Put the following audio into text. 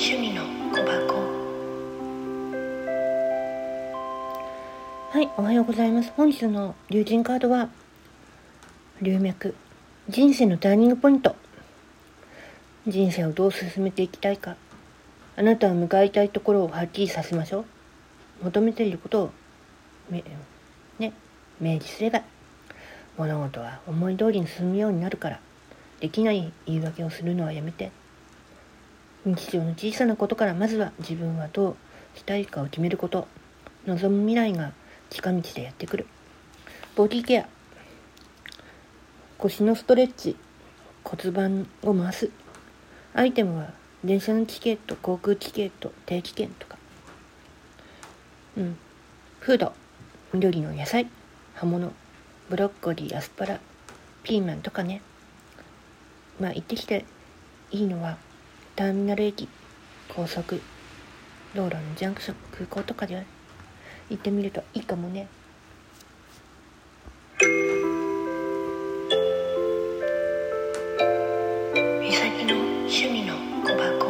趣味の小箱。はいおはようございます。本日の龍神カードは龍脈。人生のターニングポイント。人生をどう進めていきたいか。あなたは向かいたいところをはっきりさせましょう。求めていることをね明示すれば。物事は思い通りに進むようになるから。できない言い訳をするのはやめて。日常の小さなことからまずは自分はどうしたいかを決めること。望む未来が近道でやってくる。ボディケア。腰のストレッチ。骨盤を回す。アイテムは電車のチケット航空チケット定期券とか。うん。フード。緑の野菜。葉物。ブロッコリーアスパラ。ピーマンとかね。まあ行ってきていいのはターミナル駅高速道路のジャンクション空港とかで行ってみるといいかもね。美咲の趣味の小箱